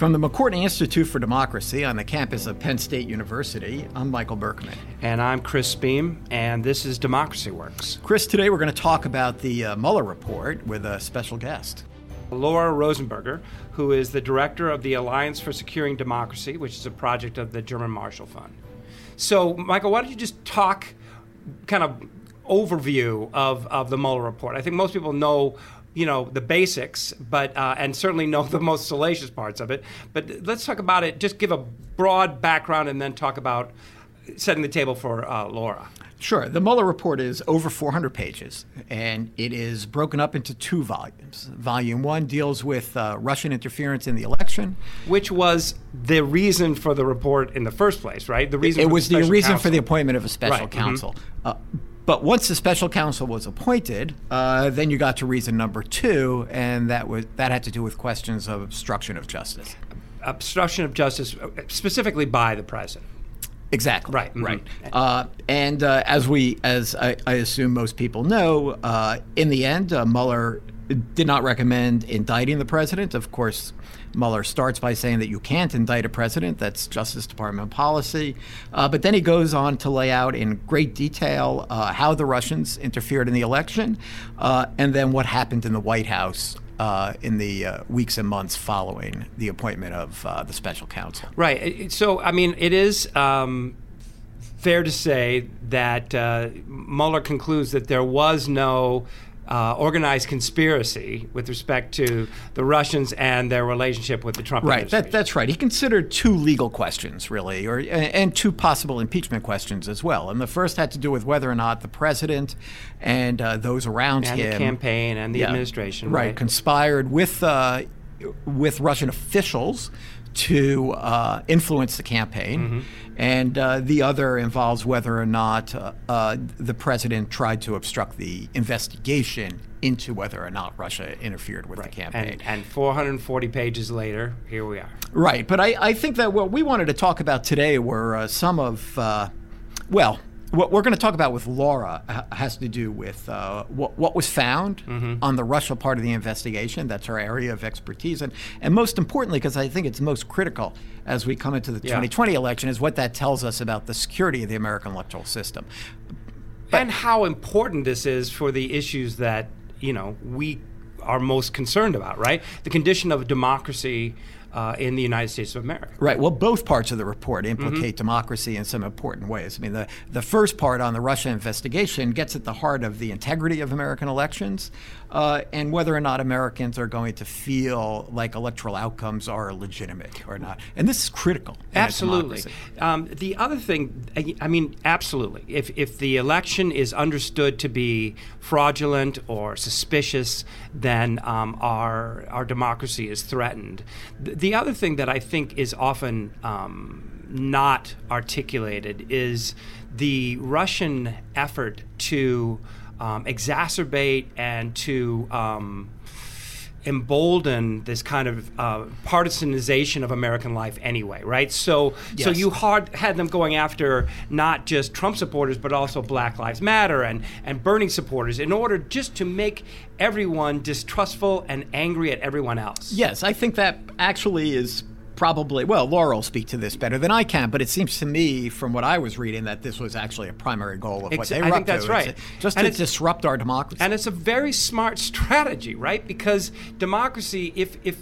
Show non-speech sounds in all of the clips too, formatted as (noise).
From the McCourtney Institute for Democracy on the campus of Penn State University, I'm Michael Berkman. And I'm Chris Beem, and this is Democracy Works. Chris, today we're going to talk about the uh, Mueller report with a special guest. Laura Rosenberger, who is the director of the Alliance for Securing Democracy, which is a project of the German Marshall Fund. So, Michael, why don't you just talk kind of overview of, of the Mueller report? I think most people know you know the basics, but uh, and certainly know (laughs) the most salacious parts of it. But let's talk about it. Just give a broad background, and then talk about setting the table for uh, Laura. Sure. The Mueller report is over 400 pages, and it is broken up into two volumes. Volume one deals with uh, Russian interference in the election, which was the reason for the report in the first place, right? The reason it, was the, the reason counsel. for the appointment of a special right. counsel. Mm-hmm. Uh, but once the special counsel was appointed, uh, then you got to reason number two, and that was that had to do with questions of obstruction of justice. Obstruction of justice, uh, specifically by the president. Exactly. Right. Mm-hmm. Right. Uh, and uh, as we, as I, I, assume most people know, uh, in the end, uh, Mueller did not recommend indicting the president. Of course, Mueller starts by saying that you can't indict a president. That's Justice Department policy. Uh, but then he goes on to lay out in great detail uh, how the Russians interfered in the election uh, and then what happened in the White House. Uh, in the uh, weeks and months following the appointment of uh, the special counsel. Right. So, I mean, it is um, fair to say that Mueller concludes that there was no uh, organized conspiracy with respect to the Russians and their relationship with the Trump right, that, that's right. He considered two legal questions, really, or and two possible impeachment questions as well. And the first had to do with whether or not the president and uh, those around and him, the campaign and the yeah, administration, right, right, conspired with uh, with Russian officials to uh, influence the campaign. Mm-hmm. And uh, the other involves whether or not uh, uh, the president tried to obstruct the investigation into whether or not Russia interfered with right. the campaign. And, and, 440 pages later, here we are. Right. But I, I, think that what we wanted to talk about today were uh, some of, uh, well, what we're going to talk about with Laura has to do with uh, what, what, was found mm-hmm. on the Russia part of the investigation. That's our area of expertise. And, and most importantly, because I think it's most critical as we come into the yeah. 2020 election, is what that tells us about the security of the American electoral system. But, and how important this is for the issues that, you know, we are most concerned about, right? The condition of democracy uh, in the United States of America. Right. Well, both parts of the report implicate mm-hmm. democracy in some important ways. I mean, the, the first part on the Russia investigation gets at the heart of the integrity of American elections uh, and whether or not Americans are going to feel like electoral outcomes are legitimate or not. And this is critical. Absolutely. Um, the other thing, I mean, absolutely. If, if the election is understood to be fraudulent or suspicious, then um, our, our democracy is threatened. The other thing that I think is often um, not articulated is the Russian effort to um, exacerbate and to um, embolden this kind of uh, partisanization of American life anyway, right? So, yes. so you hard, had them going after not just Trump supporters, but also Black Lives Matter and, and Bernie supporters in order just to make everyone distrustful and angry at everyone else. Yes, I think that actually is probably, well, Laura will speak to this better than I can, but it seems to me from what I was reading that this was actually a primary goal of what they were I think that's to. right. It's just and to disrupt our democracy. And it's a very smart strategy, right? Because democracy, if, if,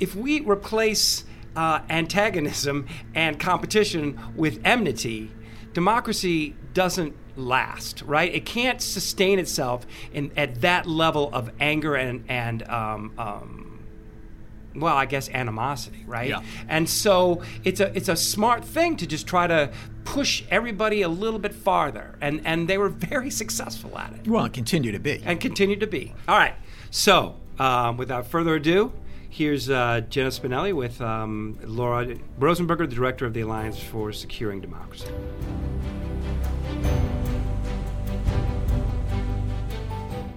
if we replace uh, antagonism and competition with enmity, democracy doesn't last, right? It can't sustain itself in, at that level of anger and, and um, um, well, I guess animosity, right? Yeah. And so it's a it's a smart thing to just try to push everybody a little bit farther, and and they were very (laughs) successful at it. Well, and continue to be. And continue to be. All right. So, um, without further ado, here's uh, Jenna Spinelli with um, Laura Rosenberger, the director of the Alliance for Securing Democracy.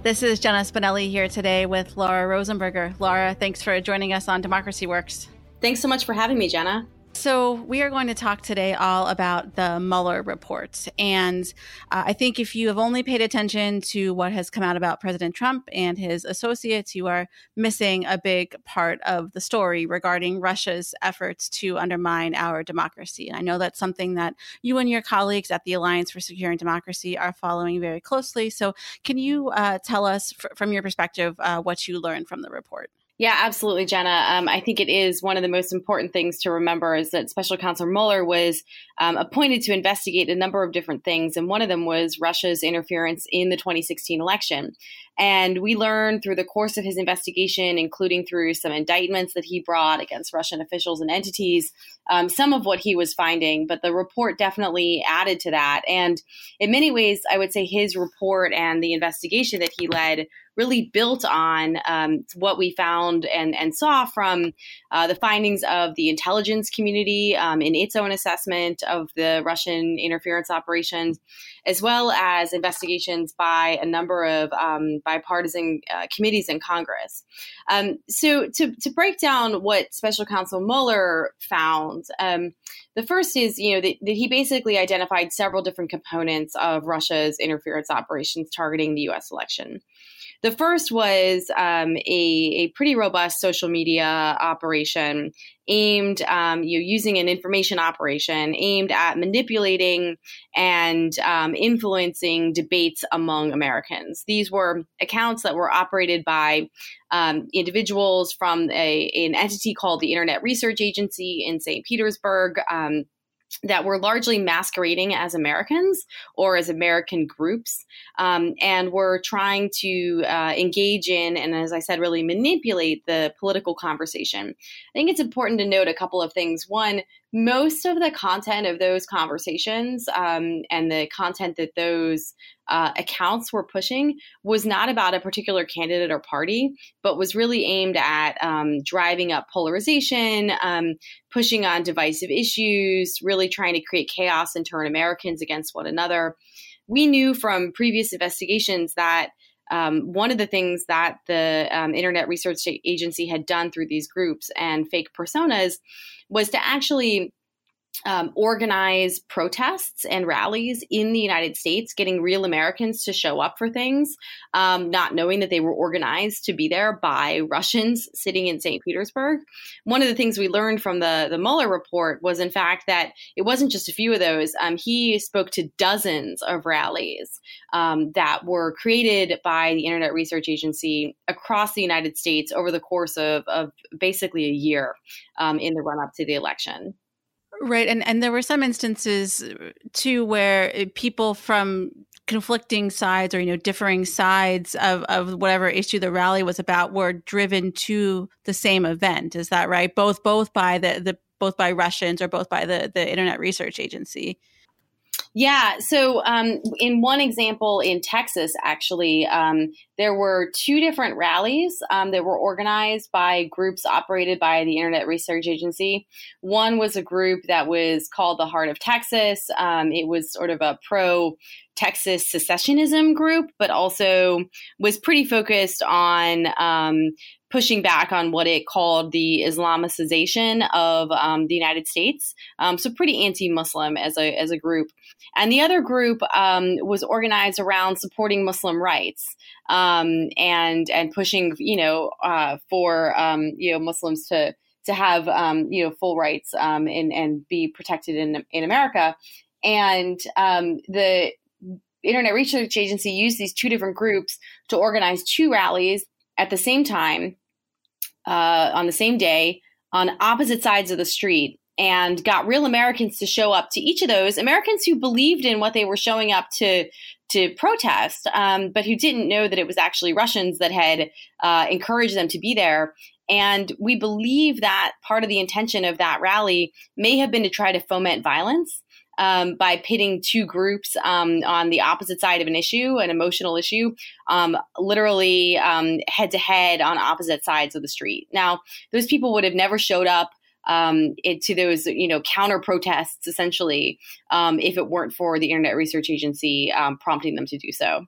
This is Jenna Spinelli here today with Laura Rosenberger. Laura, thanks for joining us on Democracy Works. Thanks so much for having me, Jenna. So, we are going to talk today all about the Mueller report. And uh, I think if you have only paid attention to what has come out about President Trump and his associates, you are missing a big part of the story regarding Russia's efforts to undermine our democracy. And I know that's something that you and your colleagues at the Alliance for Securing Democracy are following very closely. So, can you uh, tell us, fr- from your perspective, uh, what you learned from the report? Yeah, absolutely, Jenna. Um, I think it is one of the most important things to remember is that Special Counsel Mueller was um, appointed to investigate a number of different things, and one of them was Russia's interference in the 2016 election. And we learned through the course of his investigation, including through some indictments that he brought against Russian officials and entities, um, some of what he was finding. But the report definitely added to that. And in many ways, I would say his report and the investigation that he led really built on um, what we found and, and saw from uh, the findings of the intelligence community um, in its own assessment of the Russian interference operations, as well as investigations by a number of um, bipartisan uh, committees in Congress. Um, so, to, to break down what Special Counsel Mueller found, um, the first is, you know, that, that, he basically identified several different components of Russia's interference operations targeting the U.S. election. The first was um, a, a pretty robust social media operation aimed, um, you know, using an information operation aimed at manipulating and um, influencing debates among Americans. These were accounts that were operated by um, individuals from a, an entity called the Internet Research Agency in St. Petersburg. Um, that were largely masquerading as Americans or as American groups, um, and were trying to uh, engage in, and as I said, really manipulate the political conversation. I think it's important to note a couple of things. One, most of the content of those conversations um, and the content that those uh, accounts were pushing was not about a particular candidate or party, but was really aimed at um, driving up polarization, um, pushing on divisive issues, really trying to create chaos and turn Americans against one another. We knew from previous investigations that um, one of the things that the um, Internet Research Agency had done through these groups and fake personas was to actually um, organize protests and rallies in the United States, getting real Americans to show up for things, um, not knowing that they were organized to be there by Russians sitting in St. Petersburg. One of the things we learned from the, the Mueller report was, in fact, that it wasn't just a few of those. Um, he spoke to dozens of rallies um, that were created by the Internet Research Agency across the United States over the course of, of basically a year um, in the run up to the election. Right. And, and there were some instances too where uh, people from conflicting sides or, you know, differing sides of, of whatever issue the rally was about were driven to the same event. Is that right? Both, both by the, the, both by Russians or both by the, the Internet Research Agency. Yeah. So, um, in one example in Texas, actually, um, there were two different rallies um, that were organized by groups operated by the Internet Research Agency. One was a group that was called the Heart of Texas. Um, it was sort of a pro Texas secessionism group, but also was pretty focused on um, pushing back on what it called the Islamicization of um, the United States. Um, so pretty anti-Muslim as a as a group, and the other group um, was organized around supporting Muslim rights um, and and pushing you know uh, for um, you know Muslims to to have um, you know full rights and and be protected in in America. And the Internet Research Agency used these two different groups to organize two rallies at the same time uh, on the same day on opposite sides of the street and got real Americans to show up to each of those Americans who believed in what they were showing up to to protest, um, but who didn't know that it was actually Russians that had uh, encouraged them to be there. And we believe that part of the intention of that rally may have been to try to foment violence um, by pitting two groups um, on the opposite side of an issue, an emotional issue, um, literally head to head on opposite sides of the street. Now, those people would have never showed up. Um, it, to those you know counter protests essentially um, if it weren't for the internet research agency um, prompting them to do so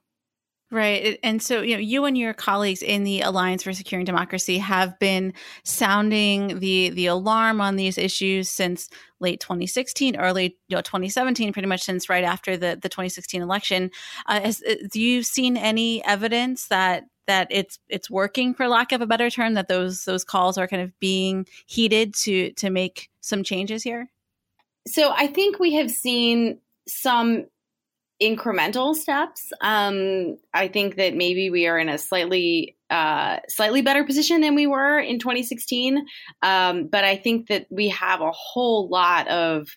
Right. And so, you know, you and your colleagues in the Alliance for Securing Democracy have been sounding the the alarm on these issues since late 2016, early you know, 2017, pretty much since right after the, the 2016 election. Uh, has, uh, do you seen any evidence that that it's it's working, for lack of a better term, that those those calls are kind of being heeded to to make some changes here? So I think we have seen some incremental steps. Um, I think that maybe we are in a slightly uh, slightly better position than we were in 2016. Um, but I think that we have a whole lot of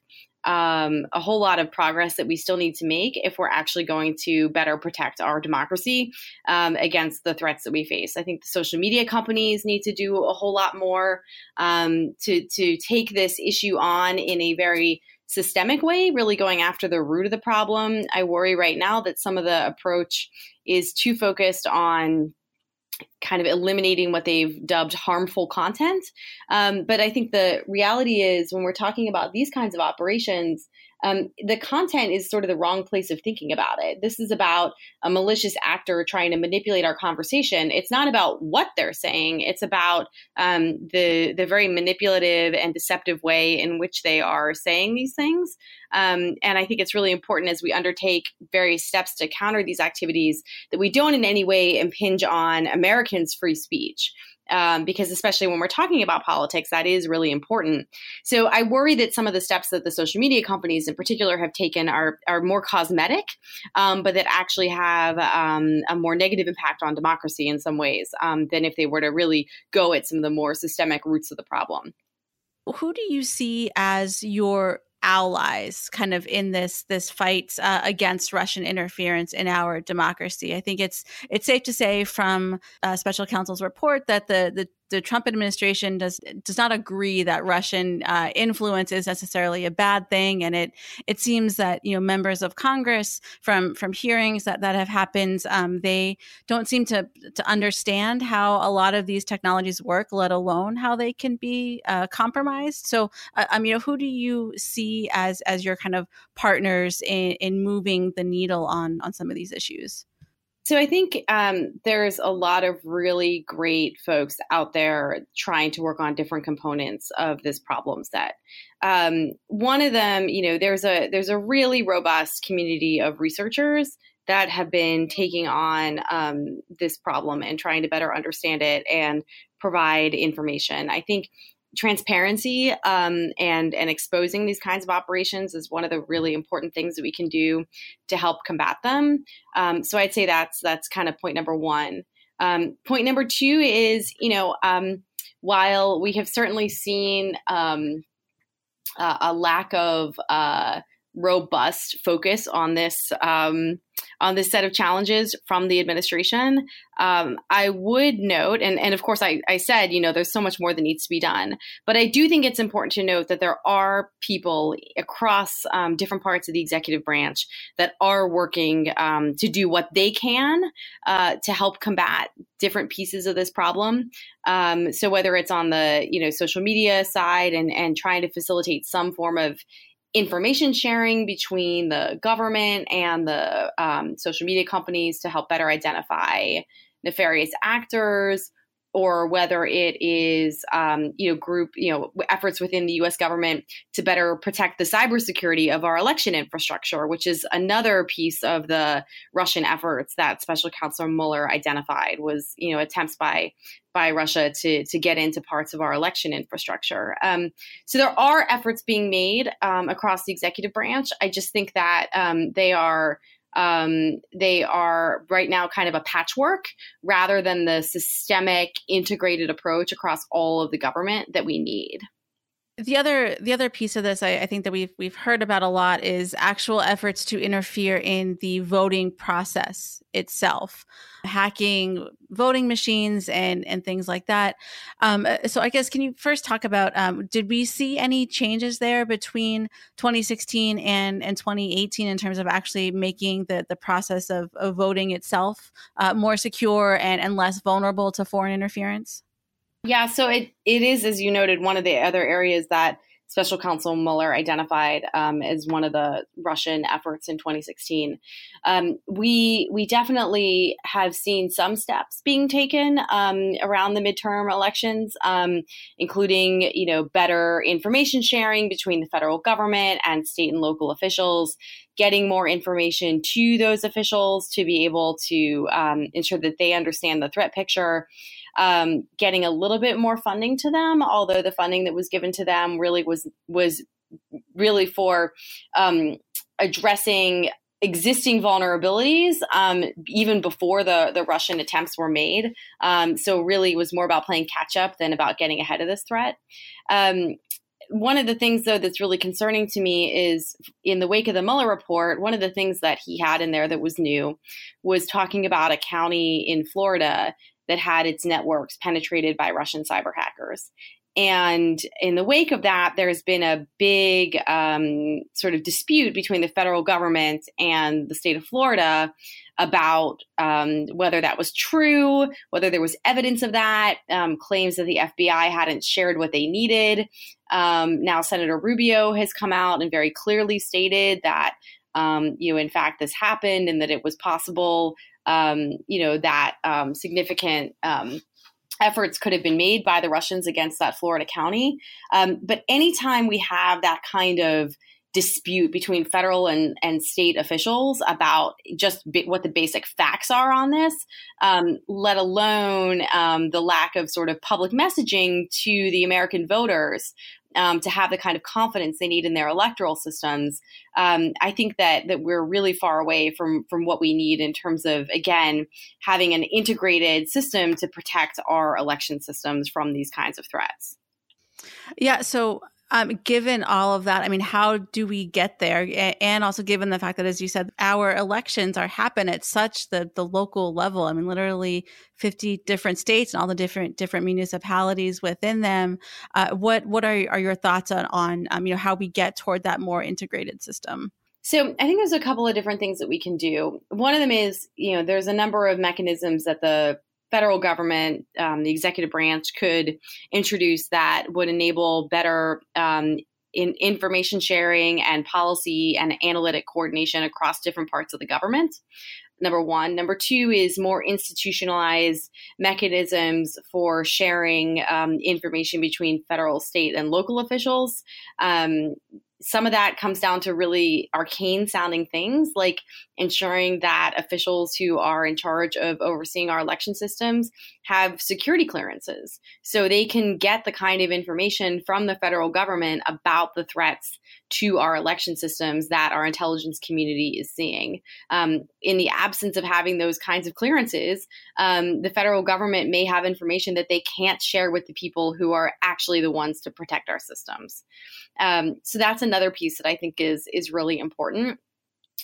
um, a whole lot of progress that we still need to make if we're actually going to better protect our democracy um, against the threats that we face. I think the social media companies need to do a whole lot more um, to to take this issue on in a very systemic way, really going after the root of the problem. I worry right now that some of the approach is too focused on kind of eliminating what they've dubbed harmful content. Um, but I think the reality is when we're talking about these kinds of operations, um, the content is sort of the wrong place of thinking about it. This is about a malicious actor trying to manipulate our conversation. It's not about what they're saying. It's about um, the the very manipulative and deceptive way in which they are saying these things. Um, and I think it's really important as we undertake various steps to counter these activities that we don't in any way impinge on Americans' free speech um, because especially when we're talking about politics, that is really important. So I worry that some of the steps that the social media companies in particular have taken are, are more cosmetic, um, but that actually have um, a more negative impact on democracy in some ways um, than if they were to really go at some of the more systemic roots of the problem. Who do you see as your allies kind of in this this fight uh, against Russian interference in our democracy. I think it's it's safe to say from uh, special counsel's report that the the the Trump administration does does not agree that Russian uh, influence is necessarily a bad thing, and it it seems that you know members of Congress from from hearings that that have happened, um, they don't seem to to understand how a lot of these technologies work, let alone how they can be uh, compromised. So, uh, I mean, who do you see as as your kind of partners in in moving the needle on on some of these issues? So I think um, there's a lot of really great folks out there trying to work on different components of this problem set. Um, one of them, you know, there's a there's a really robust community of researchers that have been taking on um, this problem and trying to better understand it and provide information. I think transparency um, and and exposing these kinds of operations is one of the really important things that we can do to help combat them. Um, so I'd say that's that's kind of point number one. Um, point number two is you know um, while we have certainly seen a, a lack of uh, robust focus on this um, on this set of challenges from the administration. Um, I would note, and, and of course, I, I said, you know, there's so much more that needs to be done. But I do think it's important to note that there are people across um, different parts of the executive branch that are working um, to do what they can uh, to help combat different pieces of this problem. Um, so whether it's on the you know social media side and and trying to facilitate some form of information sharing between the government and the um, social media companies to help better identify nefarious actors or whether it is um, you know group you know efforts within the U.S. government to better protect the cybersecurity of our election infrastructure, which is another piece of the Russian efforts that Special Counsel Mueller identified was you know attempts by by Russia to to get into parts of our election infrastructure. Um, so there are efforts being made um, across the executive branch. I just think that um, they are um, they are right now kind of a patchwork rather than the systemic integrated approach across all of the government that we need the other the other piece of this I, I, think that we've we've heard about a lot is actual efforts to interfere in the voting process itself hacking voting machines and and things like that. Um, so i guess can you first talk about um, did we see any changes there between 2016 and and 2018 in terms of actually making the the process of, of voting itself uh, more secure and and less vulnerable to foreign interference yeah, so it, it is, as you noted, one of the other areas that Special Counsel Mueller identified um, as one of the Russian efforts in 2016. Um, we we definitely have seen some steps being taken um, around the midterm elections, um, including you know better information sharing between the federal government and state and local officials, getting more information to those officials to be able to um, ensure that they understand the threat picture um, getting a little bit more funding to them, although the funding that was given to them really was was really for um, addressing existing vulnerabilities um, even before the the Russian attempts were made. Um, so really, was more about playing catch up than about getting ahead of this threat. Um, one of the things, though, that's really concerning to me is in the wake of the Mueller report, one of the things that he had in there that was new was talking about a county in Florida that had its networks penetrated by Russian cyber hackers. And in the wake of that, there's been a big um, sort of dispute between the federal government and the state of Florida about um, whether that was true, whether there was evidence of that, um, claims that the FBI hadn't shared what they needed. Um, now, Senator Rubio has come out and very clearly stated that. Um, you know, in fact, this happened and that it was possible um, you know, that um, significant um, efforts could have been made by the Russians against that Florida county. Um, but anytime we have that kind of dispute between federal and, and state officials about just what the basic facts are on this, um, let alone um, the lack of sort of public messaging to the American voters um, to have the kind of confidence they need in their electoral systems, um, I think that that we're really far away from from what we need in terms of again having an integrated system to protect our election systems from these kinds of threats. Yeah, so um, given all of that, I mean, how do we get there? And also given the fact that, as you said, our elections are happen at such the the local level. I mean, literally fifty different states and all the different different municipalities within them. Uh, what what are are your thoughts on on um, you know how we get toward that more integrated system? So I think there's a couple of different things that we can do. One of them is, you know, there's a number of mechanisms that the federal government, um, the executive branch could introduce that would enable better um, in information sharing and policy and analytic coordination across different parts of the government. Number one. Number two is more institutionalized mechanisms for sharing um, information between federal, state, and local officials. Um, some of that comes down to really arcane sounding things like ensuring that officials who are in charge of overseeing our election systems have security clearances. So they can get the kind of information from the federal government about the threats to our election systems that our intelligence community is seeing. Um, in the absence of having those kinds of clearances, um, the federal government may have information that they can't share with the people who are actually the ones to protect our systems. Um, so that's another piece that I think is is really important.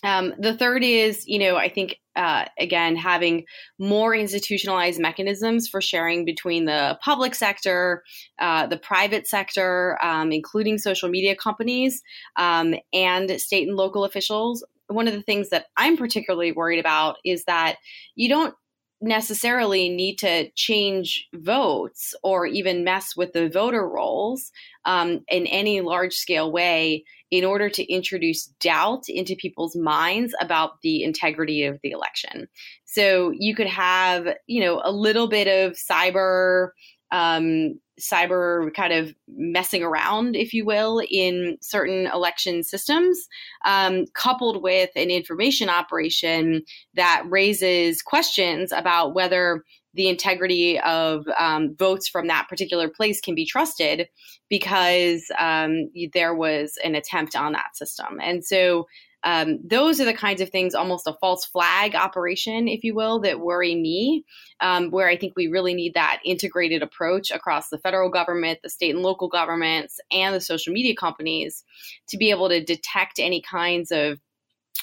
Um, the third is, you know, I think uh, again having more institutionalized mechanisms for sharing between the public sector, uh, the private sector, um, including social media companies um, and state and local officials. One of the things that I'm particularly worried about is that you don't necessarily need to change votes or even mess with the voter rolls um, in any large scale way in order to introduce doubt into people's minds about the integrity of the election. So you could have, you know, a little bit of cyber um, cyber kind of messing around, if you will, in certain election systems, um, coupled with an information operation that raises questions about whether the integrity of um, votes from that particular place can be trusted because um, there was an attempt on that system. And so um, those are the kinds of things, almost a false flag operation, if you will, that worry me, um, where I think we really need that integrated approach across the federal government, the state and local governments, and the social media companies to be able to detect any kinds of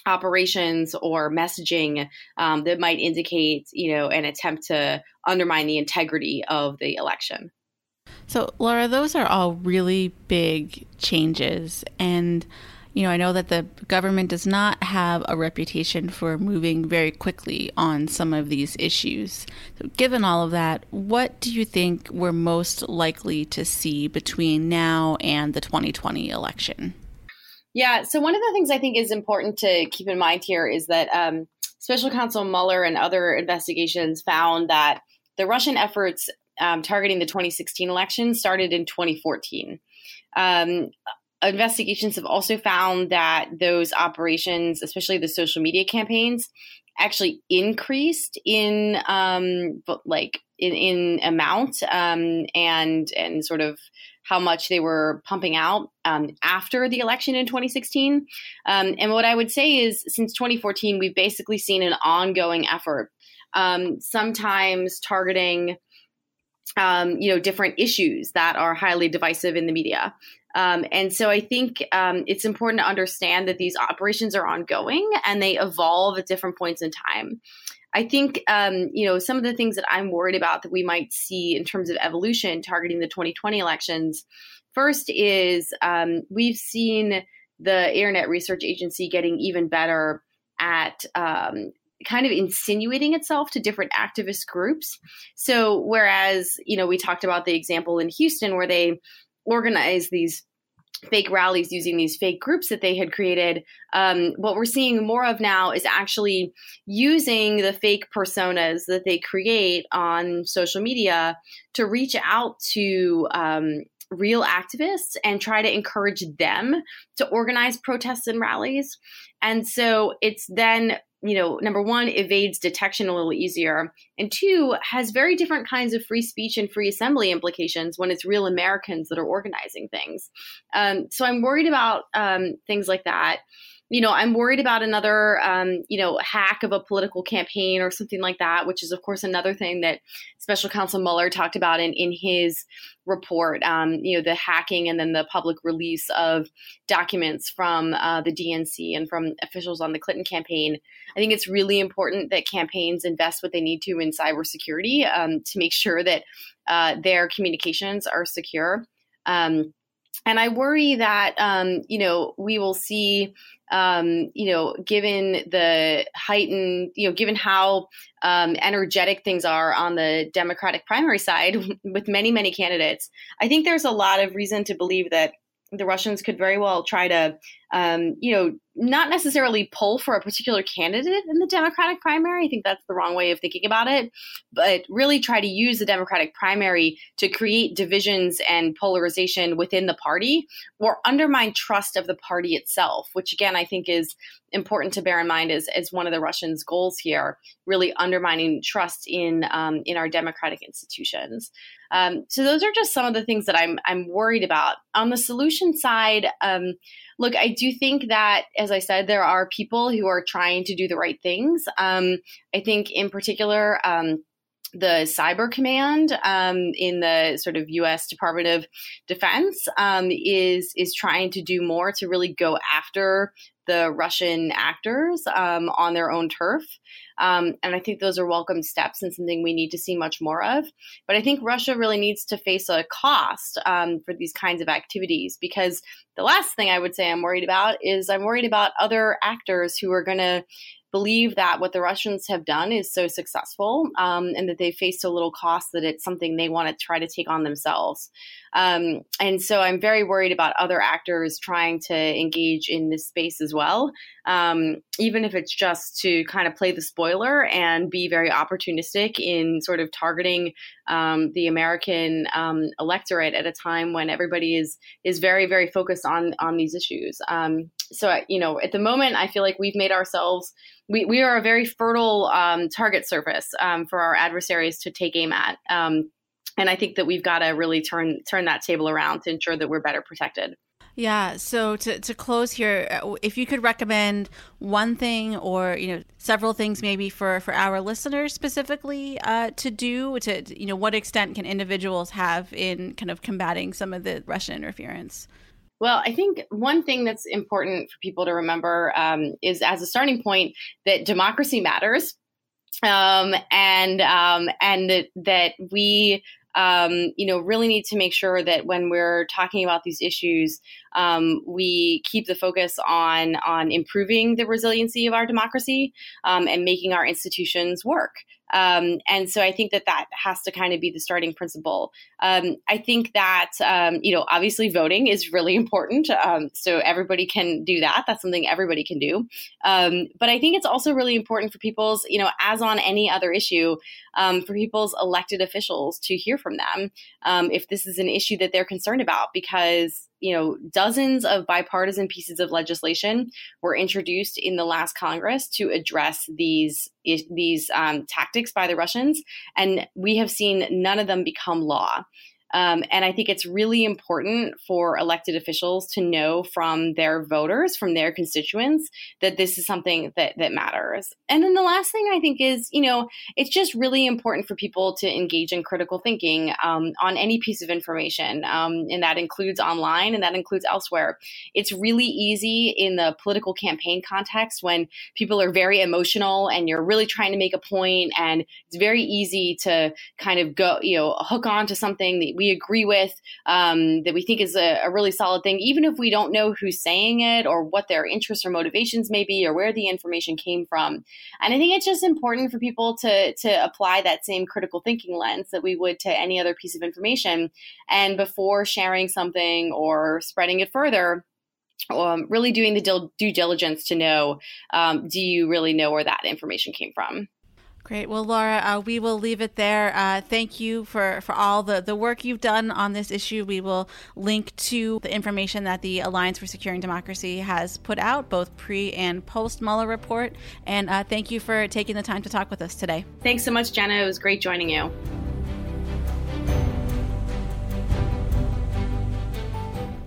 operations or messaging um, that might indicate, you know, an attempt to undermine the integrity of the election. So, Laura, those are all really big changes. And You know, I know that the government does not have a reputation for moving very quickly on some of these issues. So, given all of that, what do you think we're most likely to see between now and the 2020 election? Yeah, so one of the things I think is important to keep in mind here is that um, Special Counsel Mueller and other investigations found that the Russian efforts um, targeting the 2016 election started in 2014. Um, investigations have also found that those operations, especially the social media campaigns, actually increased in um, like in, in amount um, and and sort of how much they were pumping out um, after the election in 2016. Um, and what I would say is, since 2014, we've basically seen an ongoing effort, um, sometimes targeting um, you know different issues that are highly divisive in the media. Um, and so I think um, it's important to understand that these operations are ongoing and they evolve at different points in time. I think um, you know some of the things that I'm worried about that we might see in terms of evolution targeting the 2020 elections. First is um, we've seen the Internet Research Agency getting even better at um, kind of insinuating itself to different activist groups. So whereas, you know, we talked about the example in Houston where they organize these fake rallies using these fake groups that they had created. Um, what we're seeing more of now is actually using the fake personas that they create on social media to reach out to um, real activists and try to encourage them to organize protests and rallies. And so it's then you know, number one, evades detection a little easier, and two, has very different kinds of free speech and free assembly implications when it's real Americans that are organizing things. Um, so I'm worried about um, things like that you know, I'm worried about another, um, you know, hack of a political campaign or something like that, which is, of course, another thing that Special Counsel Mueller talked about in, in his report. Um, you know, the hacking and then the public release of documents from uh, the DNC and from officials on the Clinton campaign. I think it's really important that campaigns invest what they need to in cybersecurity um, to make sure that uh, their communications are secure. Um, and I worry that um, you know we will see um, you know given the heightened you know given how um, energetic things are on the Democratic primary side (laughs) with many many candidates, I think there's a lot of reason to believe that the Russians could very well try to um, you know not necessarily pull for a particular candidate in the Democratic primary. I think that's the wrong way of thinking about it, but really try to use the Democratic primary to create divisions and polarization within the party or undermine trust of the party itself, which again, I think is important to bear in mind as, as one of the Russians' goals here, really undermining trust in, um, in our democratic institutions. Um, so those are just some of the things that I'm, I'm worried about. On the solution side, um, look, I do think that, as I said, there are people who are trying to do the right things. Um, I think, in particular, um, the Cyber Command um, in the sort of U.S. Department of Defense um, is is trying to do more to really go after the Russian actors um, on their own turf. Um, and I think those are welcome steps and something we need to see much more of. But I think Russia really needs to face a cost um, for these kinds of activities because the last thing I would say I'm worried about is I'm worried about other actors who are going to believe that what the Russians have done is so successful um, and that they faced so little cost that it's something they want to try to take on themselves. Um, and so I'm very worried about other actors trying to engage in this space as well, um, even if it's just to kind of play the spoiler and be very opportunistic in sort of targeting um, the American um, electorate at a time when everybody is is very very focused on on these issues. So you know, at the moment, I feel like we've made ourselves we, we are a very fertile um, target surface um, for our adversaries to take aim at. Um, and I think that we've got to really turn turn that table around to ensure that we're better protected. Yeah. So to, to close here, uh, if you could recommend one thing or you know several things maybe for for our listeners specifically uh, to do to you know what extent can individuals have in kind of combating some of the Russian interference? Well, I think one thing that's important for people to remember um, is, as a starting point, that democracy matters, um, and um, and that that we um, you know, really need to make sure that when we're talking about these issues, um, we keep the focus on on improving the resiliency of our democracy um, and making our institutions work. Um, and so I think that that has to kind of be the starting principle. Um, I think that, um, you know, obviously voting is really (laughs) important. Um, so everybody can do that. That's something everybody can do. Um, but I think it's also really important for people's, you know, as on any other issue, um, for people's elected officials to hear from them if this is an issue that they're concerned about because you know, dozens of bipartisan pieces of legislation were introduced in the last Congress to address these these um, tactics by the Russians, and we have seen none of them become law. Um, and I think it's really important for elected officials to know from their voters, from their constituents, that this is something that, that matters. And then the last thing I think is, you know, it's just really important for people to engage in critical thinking um, on any piece of information. Um, and that includes online and that includes elsewhere. It's really easy in the political campaign context when people are very emotional and you're really trying to make a point, and it's very easy to kind of go, you know, hook on to something that we we agree with, um, that we think is a, a, really solid thing, even if we don't know who's saying it or what their interests or motivations may be or where the information came from. And I think it's just important for people to to apply that same critical thinking lens that we would to any other piece of information. And before sharing something or spreading it further, um, really doing the due diligence to know um, do you really know where that information came from Great. Well, Laura, uh, we will leave it there. Uh, thank you for, for all the, the work you've done on this issue. We will link to the information that the Alliance for Securing Democracy has put out, both pre and post Mueller report. And uh, thank you for taking the time to talk with us today. Thanks so much, Jenna. It was great joining you.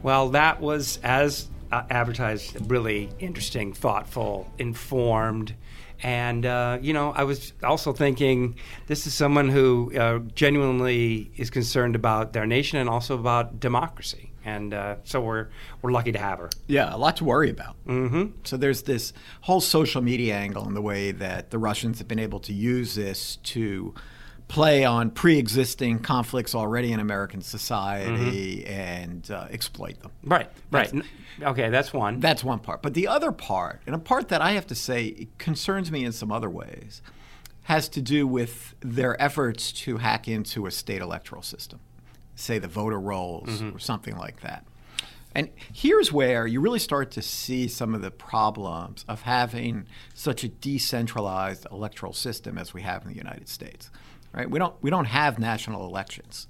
Well, that was, as uh, advertised, really interesting, thoughtful, informed and, uh, you know, I was also thinking this is someone who uh, genuinely is concerned about their nation and also about democracy. And uh, so we're, we're lucky to have her. Yeah, a lot to worry about. Mm-hmm. So there's this whole social media angle in the way that the Russians have been able to use this to play on pre-existing conflicts already in American society mm-hmm. and uh, exploit them. Right, right. That's, okay, that's one. That's one part. But the other part, and a part that I have to say concerns me in some other ways, has to do with their efforts to hack into a state electoral system, say the voter rolls mm-hmm. or something like that. And here's where you really start to see some of the problems of having such a decentralized electoral system as we have in the United States right? We don't we don't have national elections.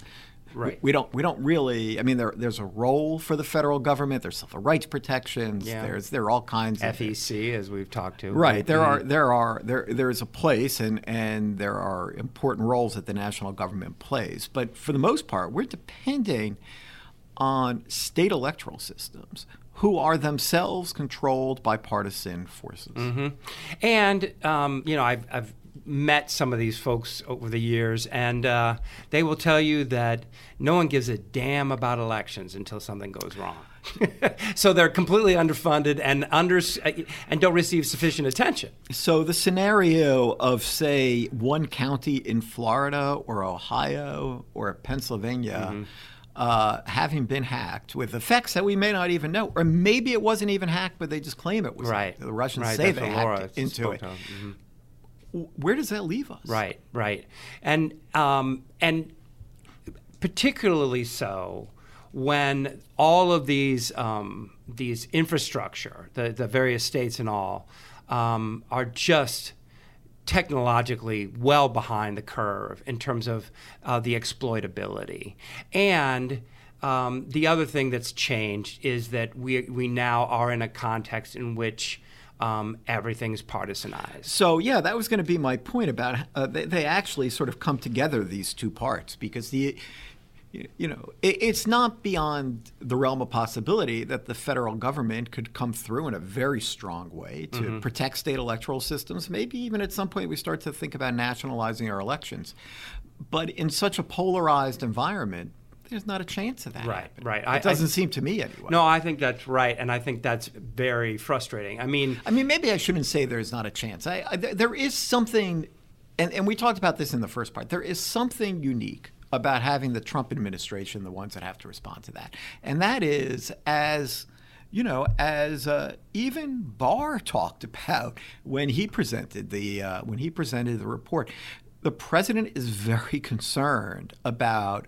Right. We, we, don't we don't really. I mean, there, there's a role for the federal government. There's civil rights protections. Yeah. There's there are all kinds FEC, of FEC, as we've talked to. Right. There mm-hmm. are there are there there is a place and and there are important roles that the national government plays. But for the most part, we're depending on state electoral systems who are themselves controlled by partisan forces. Mm-hmm. And um, you know, I've, I've met some of these folks over the years, and uh, they will tell you that no one gives a damn about elections until something goes wrong. (laughs) so they're completely underfunded and under and don't receive sufficient attention. So the scenario of say one county in Florida or Ohio or Pennsylvania. Mm-hmm. Uh, having been hacked with effects that we may not even know, or maybe it wasn't even hacked, but they just claim it was. Right. The Russians right. say That's they hacked into it. Mm-hmm where does that leave us? Right, right, and um, and particularly so when all of these um, these infrastructure, the the various states and all, um, are just technologically well behind the curve in terms of uh, the exploitability and. Um, the other thing that's changed is that we we now are in a context in which um, everything's partisanized. So yeah, that was going to be my point about uh, they, they, actually sort of come together these two parts because the you know it, it's not beyond the realm of possibility that the federal government could come through in a very strong way to mm-hmm. protect state electoral systems. Maybe even at some point we start to think about nationalizing our elections. But in such a polarized environment, there's not a chance of that. Right, happening. right. It doesn't I, seem to me anyway. No, I think that's right, and I think that's very frustrating. I mean, I mean, maybe I shouldn't say there's not a chance. I, I there is something, and, and we talked about this in the first part. There is something unique about having the Trump administration the ones that have to respond to that. And that is as you know, as uh, even Barr talked about when he presented the uh, when he presented the report, the president is very (laughs) concerned about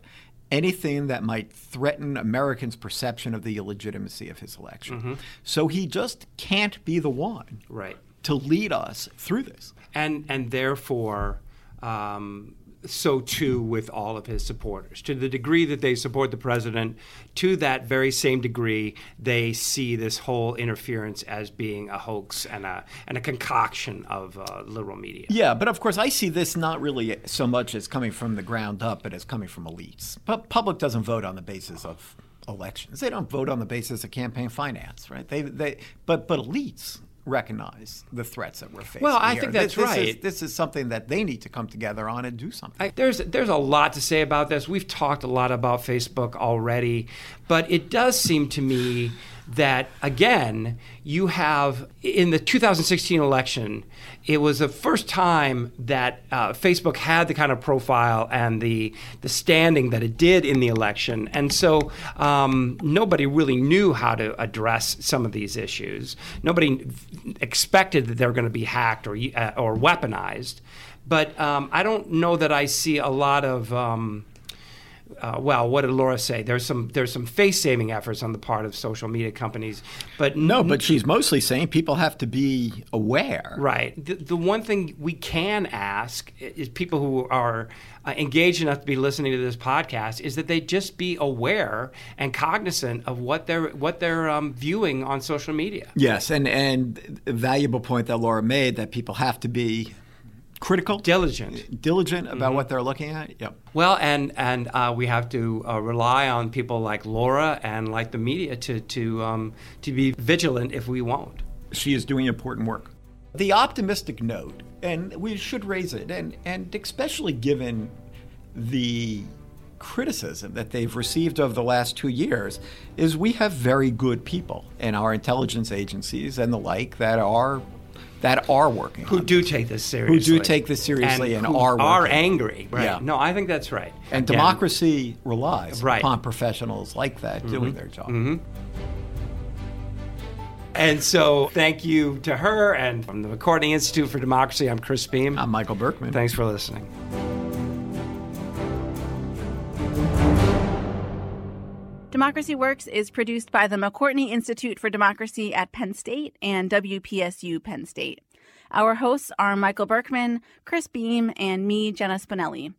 anything that might threaten Americans' perception of the illegitimacy of his election. Mm-hmm. So he just can't be the one right. to lead us through this. And and therefore, um, so too with all of his supporters. To the degree that they support the president, to that very same degree, they see this whole interference as being a hoax and a and a concoction of uh, liberal media. Yeah, but of course, I see this not really so much as coming from the ground up, but as coming from elites. But public doesn't vote on the basis of elections. They don't vote on the basis of campaign finance, right? They they but but elites recognize the threats that we're facing. Well, I here. think that's this, right. This is, this is, something that they need to come together on and do something. I, there's there's a lot to say about this. We've talked a lot about Facebook already, but it does seem to me that again you have in the 2016 election it was the first time that uh, facebook had the kind of profile and the the standing that it did in the election. And so um, nobody really knew how to address some of these issues. Nobody expected that they were going to be hacked or uh, or weaponized. But um, I don't know that I see a lot of um, uh, well, what did Laura say? There's some there's some face saving efforts on the part of social media companies, but no. But she's mostly saying people have to be aware. Right. The, the one thing we can ask is people who are uh, engaged enough to be listening to this podcast is that they just be aware and cognizant of what they're what they're um, viewing on social media. Yes, and and a valuable point that Laura made that people have to be critical, diligent, diligent about mm-hmm. what they're looking at. Yep. Well, and and uh, we have to uh, rely on people like Laura and like the media to to um, to be vigilant if we won't. She is doing important work. The optimistic note, and we should raise it, and and especially given the criticism that they've received over the last two years is we have very good people in our intelligence agencies and the like that are that are working who do this. take this seriously, who do take this seriously, and, and are working. are angry. Right? Yeah. No, I think that's right. And democracy relies right. upon professionals like that mm-hmm. doing their job. Mm-hmm. And so, thank you to her and from the McCourtney Institute for Democracy. I'm Chris Beem. I'm Michael Berkman. Thanks for listening. Democracy Works is produced by the McCourtney Institute for Democracy at Penn State and WPSU Penn State. Our hosts are Michael Berkman, Chris Beem, and me, Jenna Spinelli.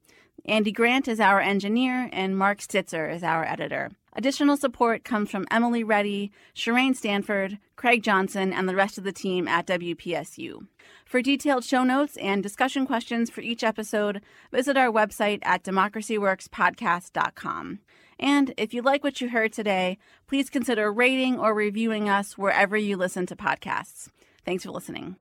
Andy Grant is our engineer, and Mark Stitzer is our editor. Additional support comes from Emily Reddy, Shireen Stanford, Craig Johnson, and the rest of the team at WPSU. For detailed show notes and discussion questions for each episode, visit our website at democracyworkspodcast.com. And if you like what you heard today, please consider rating or reviewing us wherever you listen to podcasts. Thanks for listening.